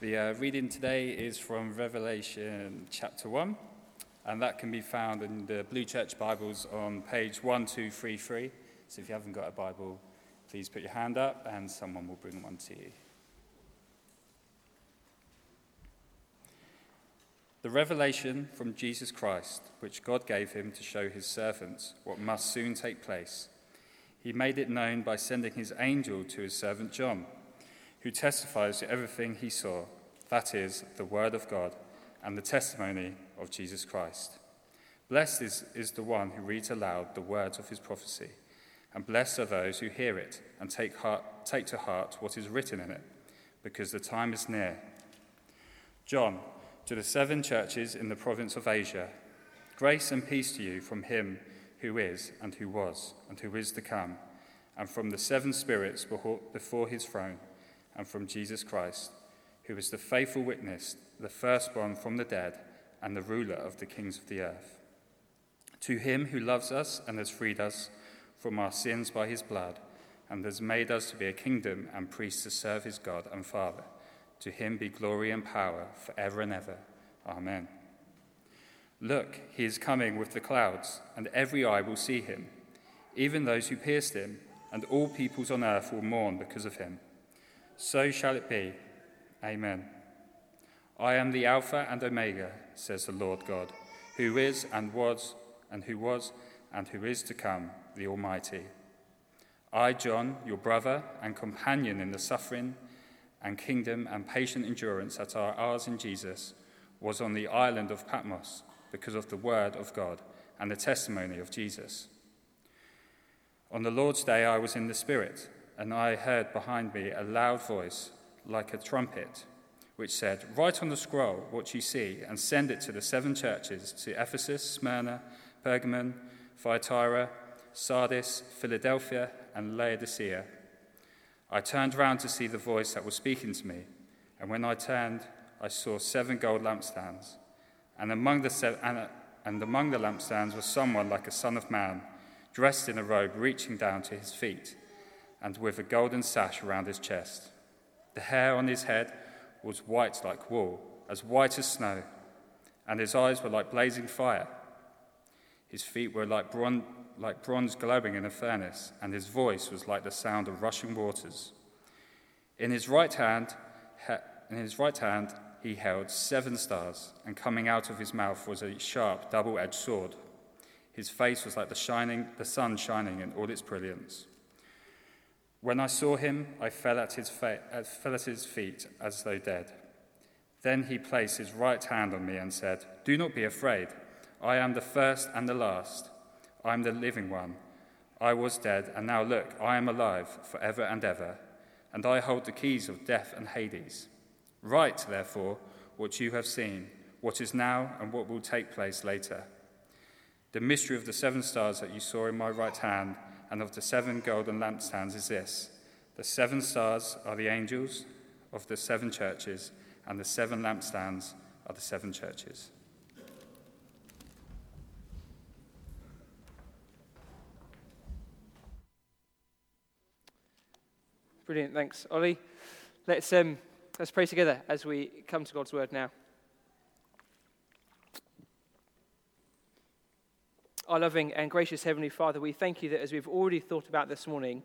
The uh, reading today is from Revelation chapter 1, and that can be found in the Blue Church Bibles on page 1233. So if you haven't got a Bible, please put your hand up and someone will bring one to you. The revelation from Jesus Christ, which God gave him to show his servants what must soon take place. He made it known by sending his angel to his servant John who testifies to everything he saw, that is, the Word of God and the testimony of Jesus Christ. Blessed is, is the one who reads aloud the words of his prophecy, and blessed are those who hear it and take, heart, take to heart what is written in it, because the time is near. John, to the seven churches in the province of Asia, grace and peace to you from him who is, and who was, and who is to come, and from the seven spirits before his throne and from Jesus Christ, who is the faithful witness, the firstborn from the dead, and the ruler of the kings of the earth. To him who loves us and has freed us from our sins by his blood, and has made us to be a kingdom and priests to serve his God and Father, to him be glory and power forever and ever. Amen. Look, he is coming with the clouds, and every eye will see him, even those who pierced him, and all peoples on earth will mourn because of him. So shall it be. Amen. I am the Alpha and Omega, says the Lord God, who is and was and who was and who is to come, the Almighty. I, John, your brother and companion in the suffering and kingdom and patient endurance that are ours in Jesus, was on the island of Patmos because of the word of God and the testimony of Jesus. On the Lord's day, I was in the Spirit and I heard behind me a loud voice like a trumpet, which said, Write on the scroll what you see and send it to the seven churches to Ephesus, Smyrna, Pergamon, Thyatira, Sardis, Philadelphia, and Laodicea. I turned round to see the voice that was speaking to me, and when I turned, I saw seven gold lampstands, and among the, and, and among the lampstands was someone like a son of man, dressed in a robe reaching down to his feet and with a golden sash around his chest. The hair on his head was white like wool, as white as snow, and his eyes were like blazing fire. His feet were like, bron- like bronze glowing in a furnace, and his voice was like the sound of rushing waters. In his right hand, in his right hand, he held seven stars, and coming out of his mouth was a sharp, double-edged sword. His face was like the shining, the sun shining in all its brilliance. When I saw him, I fell at, his fa- fell at his feet as though dead. Then he placed his right hand on me and said, Do not be afraid. I am the first and the last. I am the living one. I was dead, and now look, I am alive forever and ever, and I hold the keys of death and Hades. Write, therefore, what you have seen, what is now, and what will take place later. The mystery of the seven stars that you saw in my right hand and of the seven golden lampstands is this the seven stars are the angels of the seven churches, and the seven lampstands are the seven churches. Brilliant, thanks, Ollie. Let's, um, let's pray together as we come to God's word now. Our loving and gracious Heavenly Father, we thank you that as we've already thought about this morning,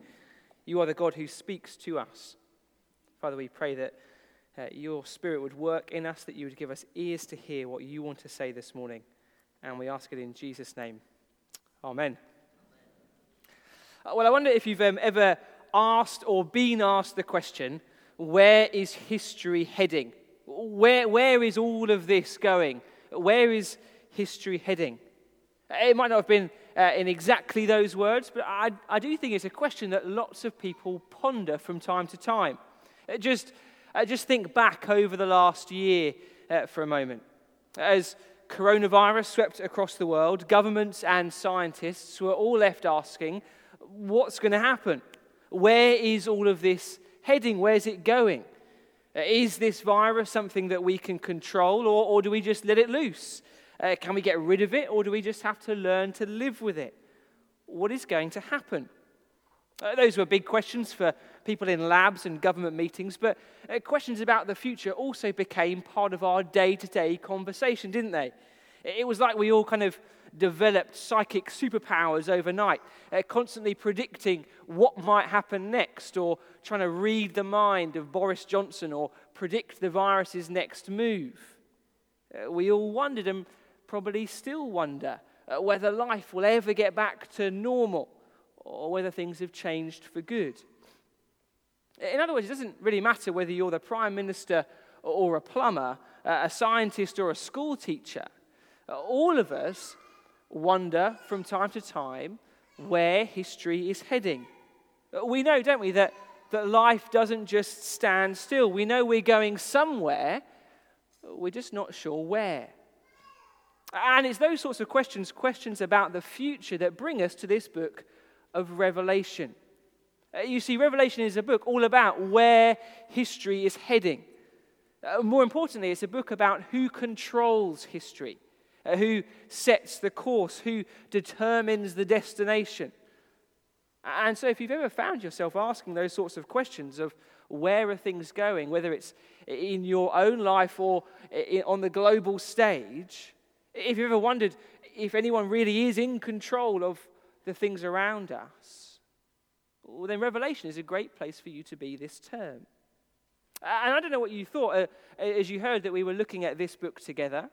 you are the God who speaks to us. Father, we pray that uh, your Spirit would work in us, that you would give us ears to hear what you want to say this morning. And we ask it in Jesus' name. Amen. Uh, well, I wonder if you've um, ever asked or been asked the question where is history heading? Where, where is all of this going? Where is history heading? It might not have been uh, in exactly those words, but I, I do think it's a question that lots of people ponder from time to time. Uh, just, uh, just think back over the last year uh, for a moment. As coronavirus swept across the world, governments and scientists were all left asking, what's going to happen? Where is all of this heading? Where's it going? Uh, is this virus something that we can control, or, or do we just let it loose? Uh, can we get rid of it, or do we just have to learn to live with it? What is going to happen? Uh, those were big questions for people in labs and government meetings, but uh, questions about the future also became part of our day to day conversation, didn't they? It was like we all kind of developed psychic superpowers overnight, uh, constantly predicting what might happen next, or trying to read the mind of Boris Johnson, or predict the virus's next move. Uh, we all wondered and probably still wonder uh, whether life will ever get back to normal or whether things have changed for good. In other words, it doesn't really matter whether you're the prime minister or a plumber, uh, a scientist or a school teacher. Uh, all of us wonder from time to time where history is heading. We know, don't we, that, that life doesn't just stand still. We know we're going somewhere, we're just not sure where. And it's those sorts of questions, questions about the future, that bring us to this book of Revelation. Uh, you see, Revelation is a book all about where history is heading. Uh, more importantly, it's a book about who controls history, uh, who sets the course, who determines the destination. And so, if you've ever found yourself asking those sorts of questions of where are things going, whether it's in your own life or on the global stage, if you've ever wondered if anyone really is in control of the things around us, well, then Revelation is a great place for you to be this term. And I don't know what you thought uh, as you heard that we were looking at this book together.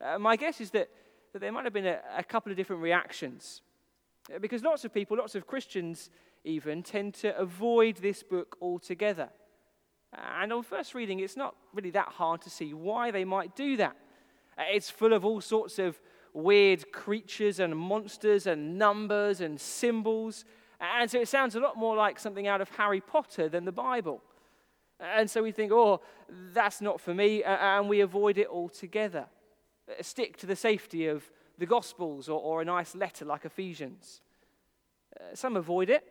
Uh, my guess is that, that there might have been a, a couple of different reactions. Uh, because lots of people, lots of Christians even, tend to avoid this book altogether. And on first reading, it's not really that hard to see why they might do that. It's full of all sorts of weird creatures and monsters and numbers and symbols. And so it sounds a lot more like something out of Harry Potter than the Bible. And so we think, oh, that's not for me, and we avoid it altogether. Stick to the safety of the Gospels or, or a nice letter like Ephesians. Uh, some avoid it,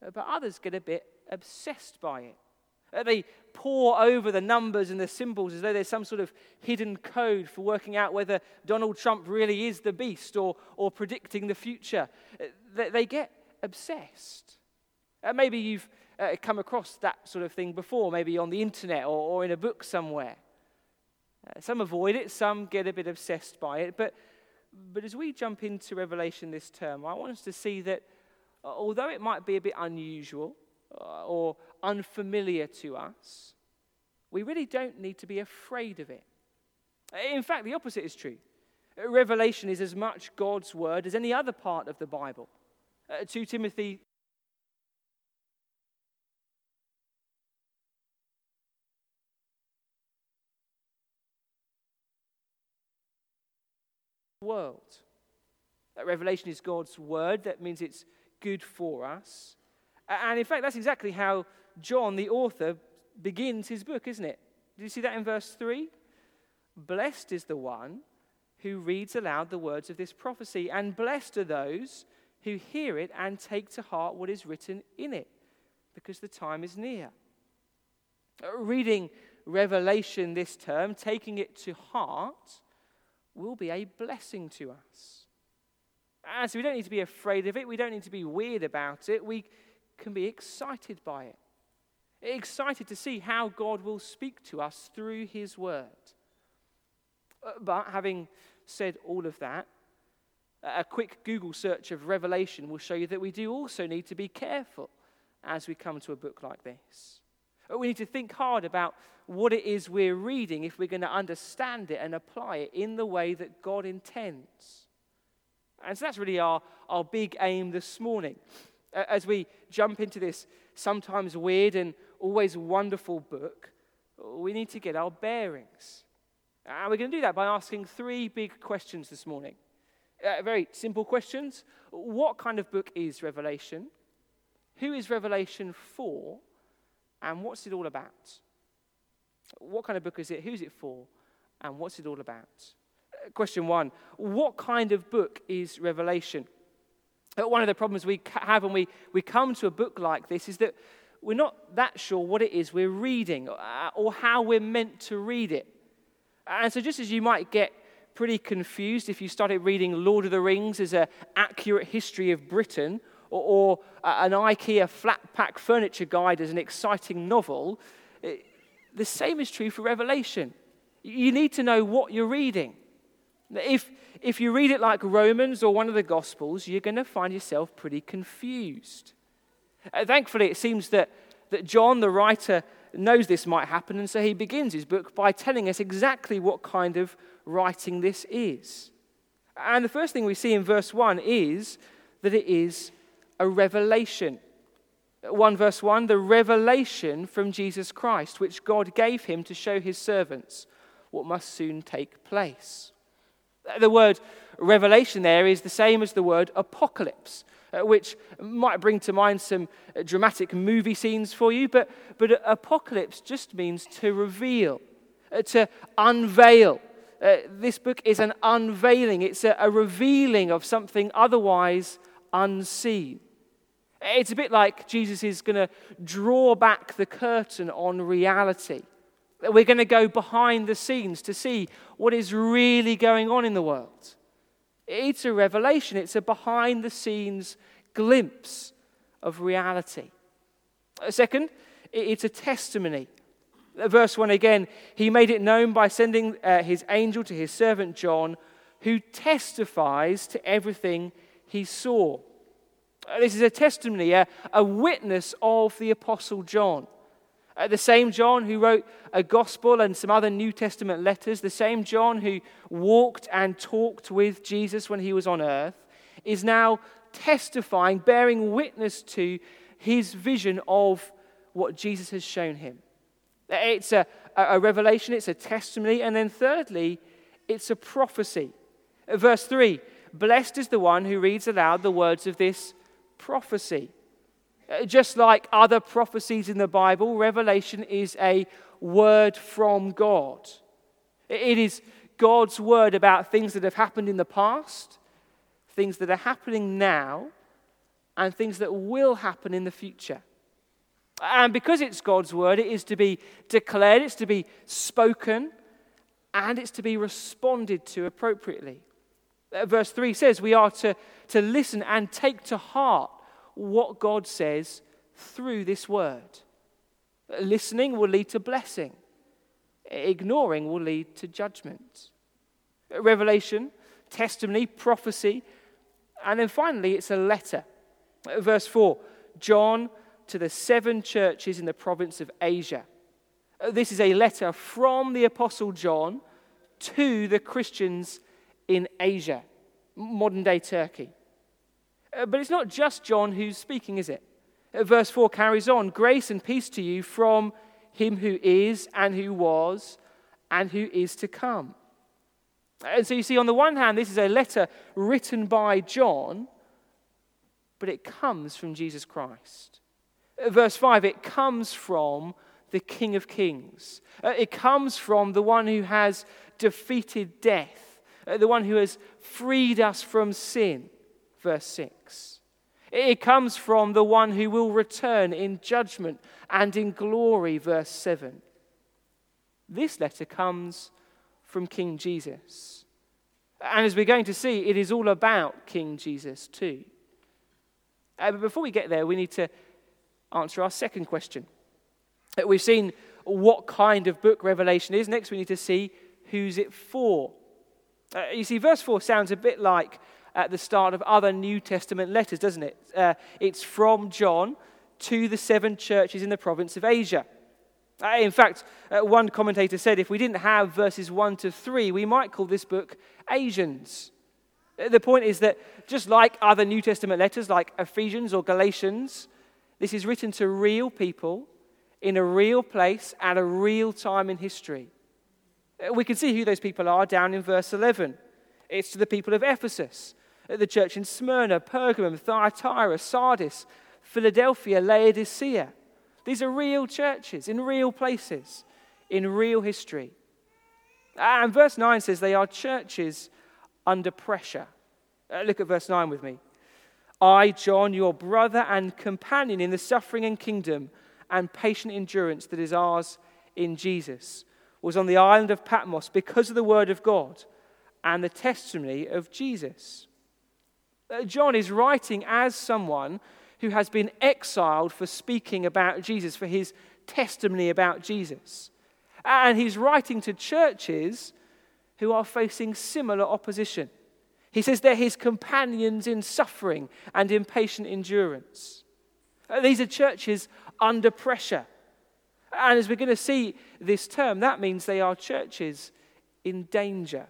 but others get a bit obsessed by it. Uh, they pore over the numbers and the symbols as though there's some sort of hidden code for working out whether Donald Trump really is the beast or, or predicting the future. Uh, they, get obsessed. Uh, maybe you've uh, come across that sort of thing before, maybe on the internet or, or in a book somewhere. Some avoid it, some get a bit obsessed by it. But, but as we jump into Revelation this term, I want us to see that although it might be a bit unusual, or unfamiliar to us, we really don't need to be afraid of it. In fact, the opposite is true. Revelation is as much God's word as any other part of the Bible. Uh, 2 Timothy world. That Revelation is God's word. That means it's good for us. And in fact, that's exactly how John, the author, begins his book, isn't it? Do you see that in verse 3? Blessed is the one who reads aloud the words of this prophecy, and blessed are those who hear it and take to heart what is written in it, because the time is near. Reading Revelation this term, taking it to heart, will be a blessing to us. And so we don't need to be afraid of it, we don't need to be weird about it. We can be excited by it. Excited to see how God will speak to us through His Word. Uh, but having said all of that, a quick Google search of Revelation will show you that we do also need to be careful as we come to a book like this. Uh, we need to think hard about what it is we're reading if we're going to understand it and apply it in the way that God intends. And so that's really our, our big aim this morning as we jump into this sometimes weird and always wonderful book, we need to get our bearings. And we're going to do that by asking three big questions this morning. Uh, very simple questions. What kind of book is Revelation? Who is Revelation for? And what's it all about? What kind of book is it? Who's it for? And what's it all about? Uh, question one What kind of book is Revelation? one of the problems we have when we, we come to a book like this is that we're not that sure what it is we're reading uh, or how we're meant to read it. And so, just as you might get pretty confused if you started reading Lord of the Rings as an accurate history of Britain, or, or an IKEA flat pack furniture guide as an exciting novel, it, the same is true for Revelation. You need to know what you're reading. If, if you read it like Romans or one of the Gospels, you're going to find yourself pretty confused. Uh, thankfully, it seems that, that John, the writer, knows this might happen, and so he begins his book by telling us exactly what kind of writing this is. And the first thing we see in verse 1 is that it is a revelation. 1 verse 1 the revelation from Jesus Christ, which God gave him to show his servants what must soon take place. The word revelation there is the same as the word apocalypse, which might bring to mind some uh, dramatic movie scenes for you, but, but apocalypse just means to reveal, uh, to unveil. Uh, this book is an unveiling, it's a, a revealing of something otherwise unseen. It's a bit like Jesus is going to draw back the curtain on reality. We're going to go behind the scenes to see what is really going on in the world. It's a revelation, it's a behind the scenes glimpse of reality. Second, it's a testimony. Verse 1 again, he made it known by sending uh, his angel to his servant John, who testifies to everything he saw. Uh, this is a testimony, a, a witness of the Apostle John. Uh, the same John who wrote a gospel and some other New Testament letters, the same John who walked and talked with Jesus when he was on earth, is now testifying, bearing witness to his vision of what Jesus has shown him. It's a, a revelation, it's a testimony, and then thirdly, it's a prophecy. Verse 3 Blessed is the one who reads aloud the words of this prophecy. Uh, just like other prophecies in the Bible, Revelation is a word from God. It is God's word about things that have happened in the past, things that are happening now, and things that will happen in the future. And because it's God's word, it is to be declared, it's to be spoken, and it's to be responded to appropriately. Uh, verse 3 says we are to, to listen and take to heart what God says through this word. Listening will lead to blessing, ignoring will lead to judgment. Revelation, testimony, prophecy, and then finally it's a letter. Verse 4 John to the seven churches in the province of Asia. This is a letter from the Apostle John to the Christians in Asia, modern day Turkey. Uh, but it's not just John who's speaking, is it? Uh, verse 4 carries on Grace and peace to you from him who is, and who was, and who is to come. And so you see, on the one hand, this is a letter written by John, but it comes from Jesus Christ. Uh, verse 5 it comes from the King of Kings, it comes from the one who has defeated death, the one who has freed us from sin verse 6. It comes from the one who will return in judgment and in glory, verse 7. This letter comes from King Jesus. And as we're going to see, it is all about King Jesus too. Uh, but before we get there, we need to answer our second question. Uh, we've seen what kind of book Revelation is. Next, we need to see who's it for. Uh, you see, verse 4 sounds a bit like at the start of other New Testament letters, doesn't it? Uh, it's from John to the seven churches in the province of Asia. Uh, in fact, uh, one commentator said if we didn't have verses 1 to 3, we might call this book Asians. Uh, the point is that just like other New Testament letters, like Ephesians or Galatians, this is written to real people in a real place at a real time in history. Uh, we can see who those people are down in verse 11. It's to the people of Ephesus, at the church in Smyrna, Pergamum, Thyatira, Sardis, Philadelphia, Laodicea. These are real churches in real places, in real history. And verse 9 says they are churches under pressure. Uh, look at verse 9 with me. I, John, your brother and companion in the suffering and kingdom and patient endurance that is ours in Jesus, was on the island of Patmos because of the word of God and the testimony of Jesus. Uh, John is writing as someone who has been exiled for speaking about Jesus, for his testimony about Jesus. And he's writing to churches who are facing similar opposition. He says they're his companions in suffering and in patient endurance. Uh, these are churches under pressure. And as we're going to see this term, that means they are churches in danger.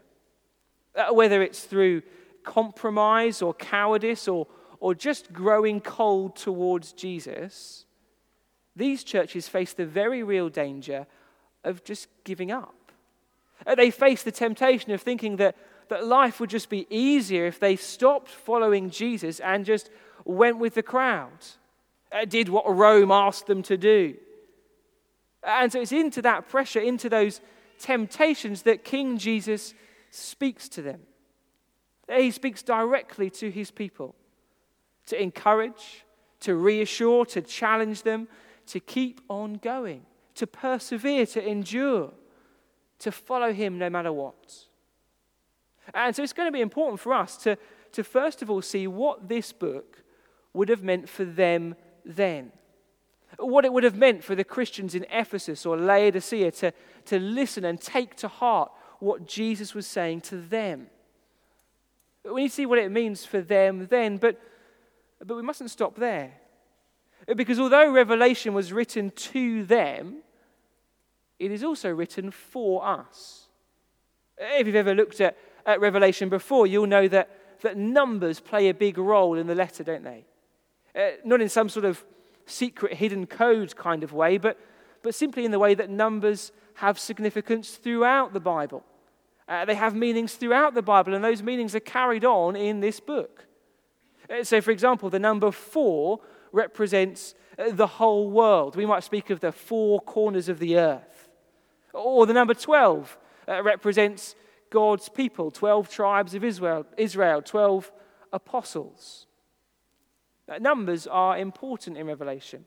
Uh, whether it's through compromise or cowardice or, or just growing cold towards Jesus, these churches face the very real danger of just giving up. Uh, they face the temptation of thinking that, that life would just be easier if they stopped following Jesus and just went with the crowd, uh, did what Rome asked them to do. And so it's into that pressure, into those temptations that King Jesus speaks to them. He speaks directly to his people to encourage, to reassure, to challenge them, to keep on going, to persevere, to endure, to follow him no matter what. And so it's going to be important for us to, to first of all see what this book would have meant for them then. What it would have meant for the Christians in Ephesus or Laodicea to, to listen and take to heart what Jesus was saying to them. Need to see what it means for them then, but, but we mustn't stop there. Because although Revelation was written to them, it is also written for us. If you've ever looked at, at Revelation before, you'll know that, that numbers play a big role in the letter, don't they? Uh, not in some sort of secret hidden code kind of way, but, but simply in the way that numbers have significance throughout the Bible. Uh, they have meanings throughout the Bible, and those meanings are carried on in this book. Uh, so, for example, the number four represents uh, the whole world. We might speak of the four corners of the earth. Or the number 12 uh, represents God's people 12 tribes of Israel, Israel 12 apostles. Uh, numbers are important in Revelation.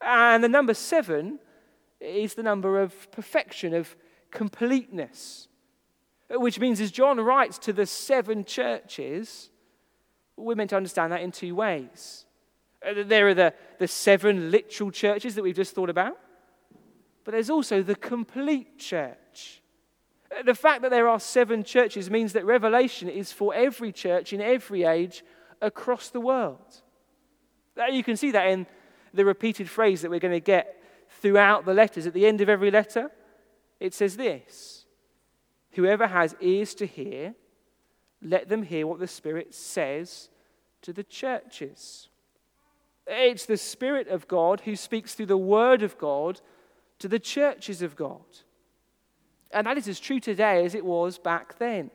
And the number seven is the number of perfection, of completeness. Which means, as John writes to the seven churches, we're meant to understand that in two ways. Uh, there are the, the seven literal churches that we've just thought about, but there's also the complete church. Uh, the fact that there are seven churches means that Revelation is for every church in every age across the world. You can see that in the repeated phrase that we're going to get throughout the letters. At the end of every letter, it says this Whoever has ears to hear, let them hear what the Spirit says to the churches. It's the Spirit of God who speaks through the Word of God to the churches of God. And that is as true today as it was back then.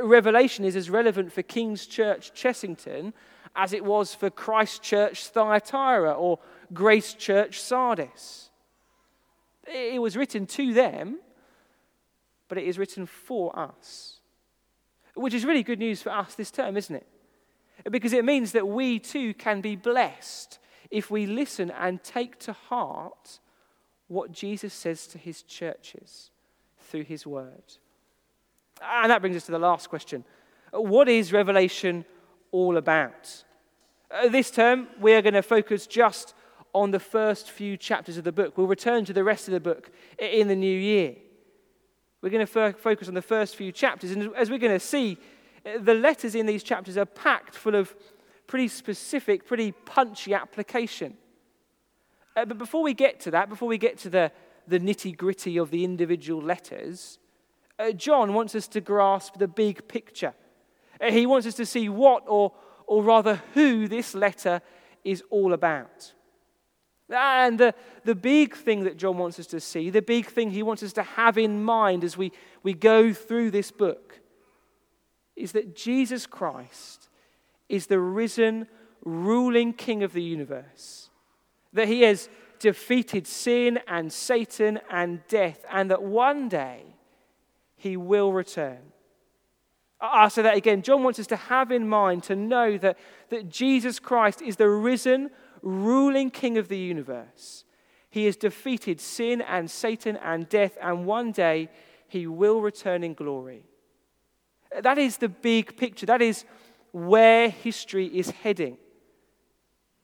Revelation is as relevant for King's Church Chessington as it was for Christ Church Thyatira or Grace Church Sardis. It was written to them but it is written for us. Which is really good news for us this term, isn't it? Because it means that we too can be blessed if we listen and take to heart what Jesus says to his churches through his word. And that brings us to the last question What is Revelation all about? Uh, this term, we are going to focus just on the first few chapters of the book. We'll return to the rest of the book in the new year. We're going to f- focus on the first few chapters. And as we're going to see, the letters in these chapters are packed full of pretty specific, pretty punchy application. Uh, but before we get to that, before we get to the, the nitty gritty of the individual letters, uh, John wants us to grasp the big picture. Uh, he wants us to see what, or, or rather who, this letter is all about. And the, the big thing that John wants us to see, the big thing he wants us to have in mind as we, we go through this book, is that Jesus Christ is the risen, ruling King of the universe. That he has defeated sin and Satan and death, and that one day he will return. I'll say that again. John wants us to have in mind, to know that, that Jesus Christ is the risen, ruling king of the universe. He has defeated sin and Satan and death, and one day he will return in glory. That is the big picture. That is where history is heading.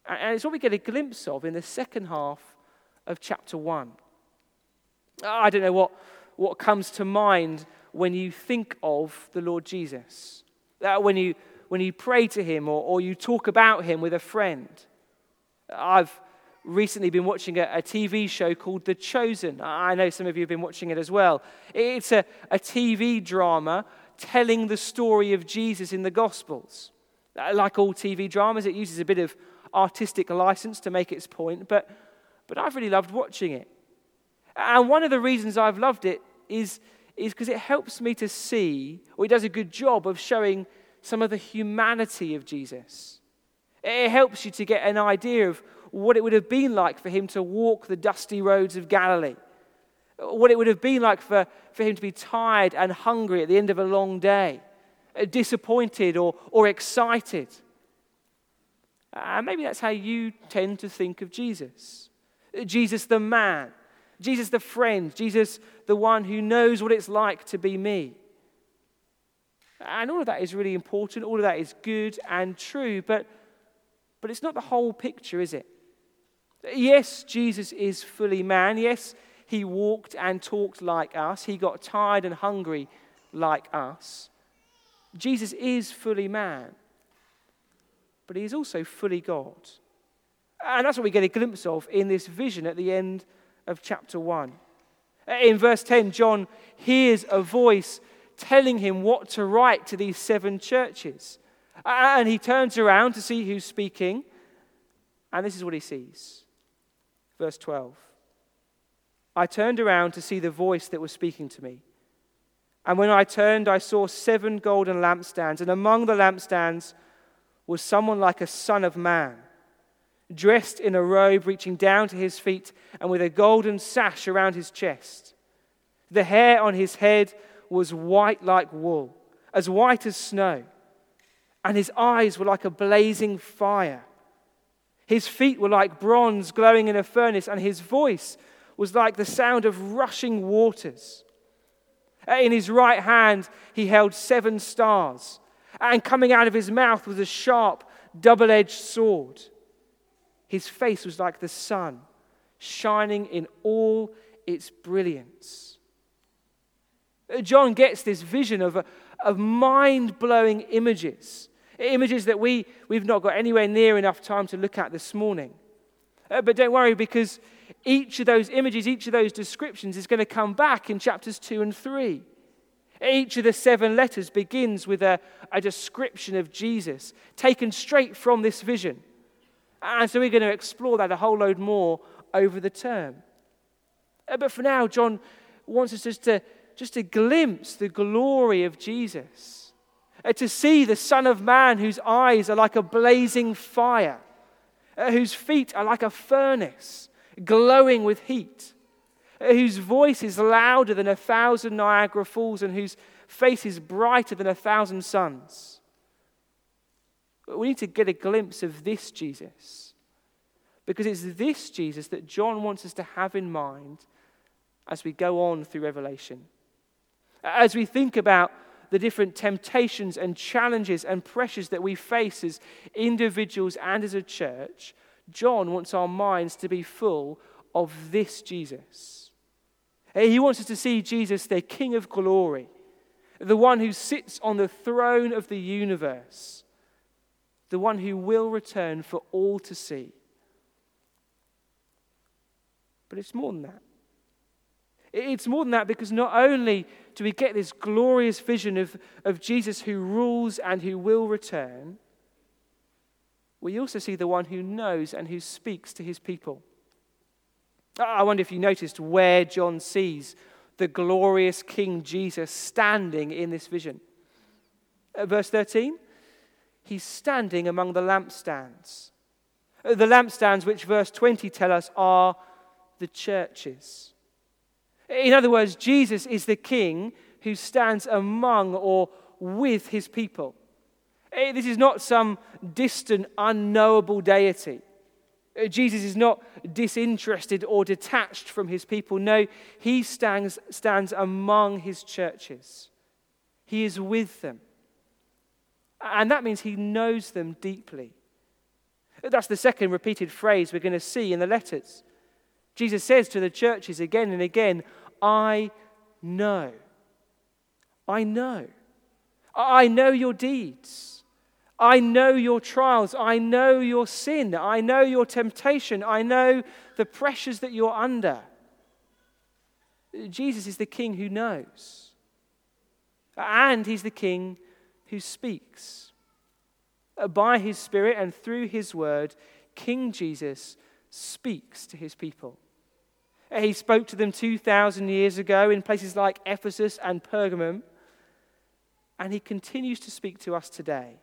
And it's what we get a glimpse of in the second half of chapter 1. I don't know what, what comes to mind when you think of the Lord Jesus, when, you, when you pray to him or, or you talk about him with a friend. I've recently been watching a, a, TV show called The Chosen. I know some of you have been watching it as well. It's a, a TV drama telling the story of Jesus in the Gospels. Uh, like all TV dramas, it uses a bit of artistic license to make its point, but, but I've really loved watching it. And one of the reasons I've loved it is is because it helps me to see, or it does a good job of showing some of the humanity of Jesus. It helps you to get an idea of what it would have been like for him to walk the dusty roads of Galilee, what it would have been like for, for him to be tired and hungry at the end of a long day, uh, disappointed or, or excited. And maybe that's how you tend to think of Jesus. Uh, Jesus the man, Jesus the friend, Jesus the one who knows what it's like to be me. And all of that is really important, all of that is good and true, but, but it's not the whole picture, is it? Yes, Jesus is fully man. Yes, he walked and talked like us. He got tired and hungry like us. Jesus is fully man but he is also fully God. And that's what we get a glimpse of in this vision at the end of chapter 1. In verse 10, John hears a voice telling him what to write to these seven churches. And he turns around to see who's speaking, and this is what he sees. Verse 12 I turned around to see the voice that was speaking to me. And when I turned, I saw seven golden lampstands, and among the lampstands, was someone like a son of man, dressed in a robe reaching down to his feet and with a golden sash around his chest. The hair on his head was white like wool, as white as snow, and his eyes were like a blazing fire. His feet were like bronze glowing in a furnace, and his voice was like the sound of rushing waters. In his right hand, he held seven stars and coming out of his mouth was a sharp, double edged sword. His face was like the sun, shining in all its brilliance. John gets this vision of, of mind blowing images, images that we, we've not got anywhere near enough time to look at this morning. Uh, but don't worry, because each of those images, each of those descriptions is going to come back in chapters 2 and 3. Each of the seven letters begins with a, a description of Jesus taken straight from this vision. And so we're going to explore that a whole load more over the term. Uh, but for now, John wants us just to, just to glimpse the glory of Jesus, to see the Son of Man whose eyes are like a blazing fire, uh, whose feet are like a furnace, glowing with heat whose voice is louder than a thousand Niagara Falls and whose face is brighter than a thousand suns. We need to get a glimpse of this Jesus because it's this Jesus that John wants us to have in mind as we go on through Revelation. As we think about the different temptations and challenges and pressures that we face as individuals and as a church, John wants our minds to be full of this Jesus. Eh, he wants us to see Jesus, the King of glory, the one who sits on the throne of the universe, the one who will return for all to see. But it's more than that. It's more than that because not only do we get this glorious vision of, of Jesus who rules and who will return, we also see the one who knows and who speaks to his people. I wonder if you noticed where John sees the glorious King Jesus standing in this vision. Uh, verse 13, he's standing among the lampstands. Uh, the lampstands, which verse 20 tell us are the churches. In other words, Jesus is the King who stands among or with his people. Uh, this is not some distant, unknowable deity. Uh, Jesus is not disinterested or detached from his people. No, he stands, stands among his churches, he is with them. And that means he knows them deeply. That's the second repeated phrase we're going to see in the letters. Jesus says to the churches again and again, I know. I know. I know your deeds. I know your trials. I know your sin. I know your temptation. I know the pressures that you're under. Jesus is the king who knows. And he's the king who speaks. By his Spirit and through his word, King Jesus speaks to his people. He spoke to them 2,000 years ago in places like Ephesus and Pergamum, and he continues to speak to us today.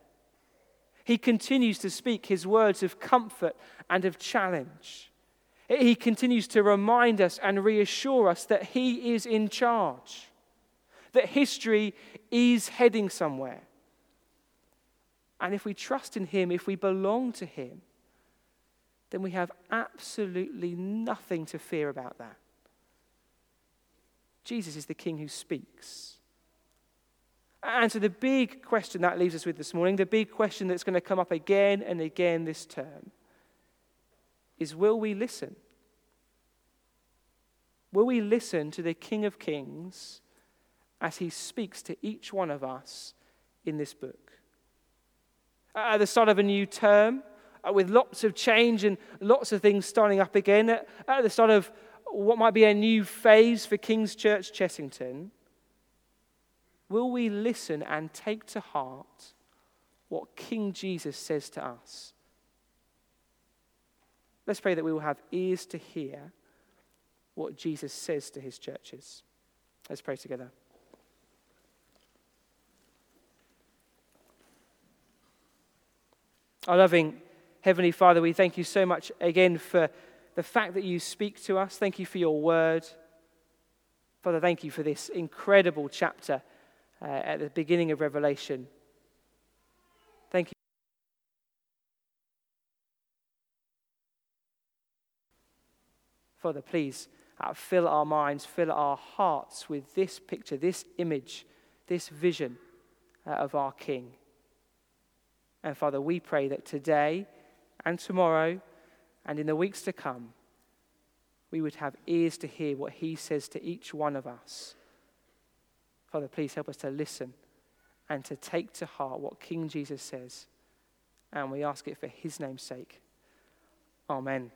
He continues to speak his words of comfort and of challenge. He continues to remind us and reassure us that he is in charge, that history is heading somewhere. And if we trust in him, if we belong to him, then we have absolutely nothing to fear about that. Jesus is the King who speaks. And so, the big question that leaves us with this morning, the big question that's going to come up again and again this term, is will we listen? Will we listen to the King of Kings as he speaks to each one of us in this book? At the start of a new term, Uh, with lots of change and lots of things starting up again, at, the start of what might be a new phase for King's Church Chessington, will we listen and take to heart what King Jesus says to us? Let's pray that we will have ears to hear what Jesus says to his churches. Let's pray together. Our loving Heavenly Father, we thank you so much again for the fact that you speak to us. Thank you for your word. Father, thank you for this incredible chapter uh, at the beginning of Revelation. Thank you. Father, please uh, fill our minds, fill our hearts with this picture, this image, this vision uh, of our King. And Father, we pray that today, and tomorrow and in the weeks to come, we would have ears to hear what He says to each one of us. Father, please help us to listen and to take to heart what King Jesus says. And we ask it for His name's sake. Amen.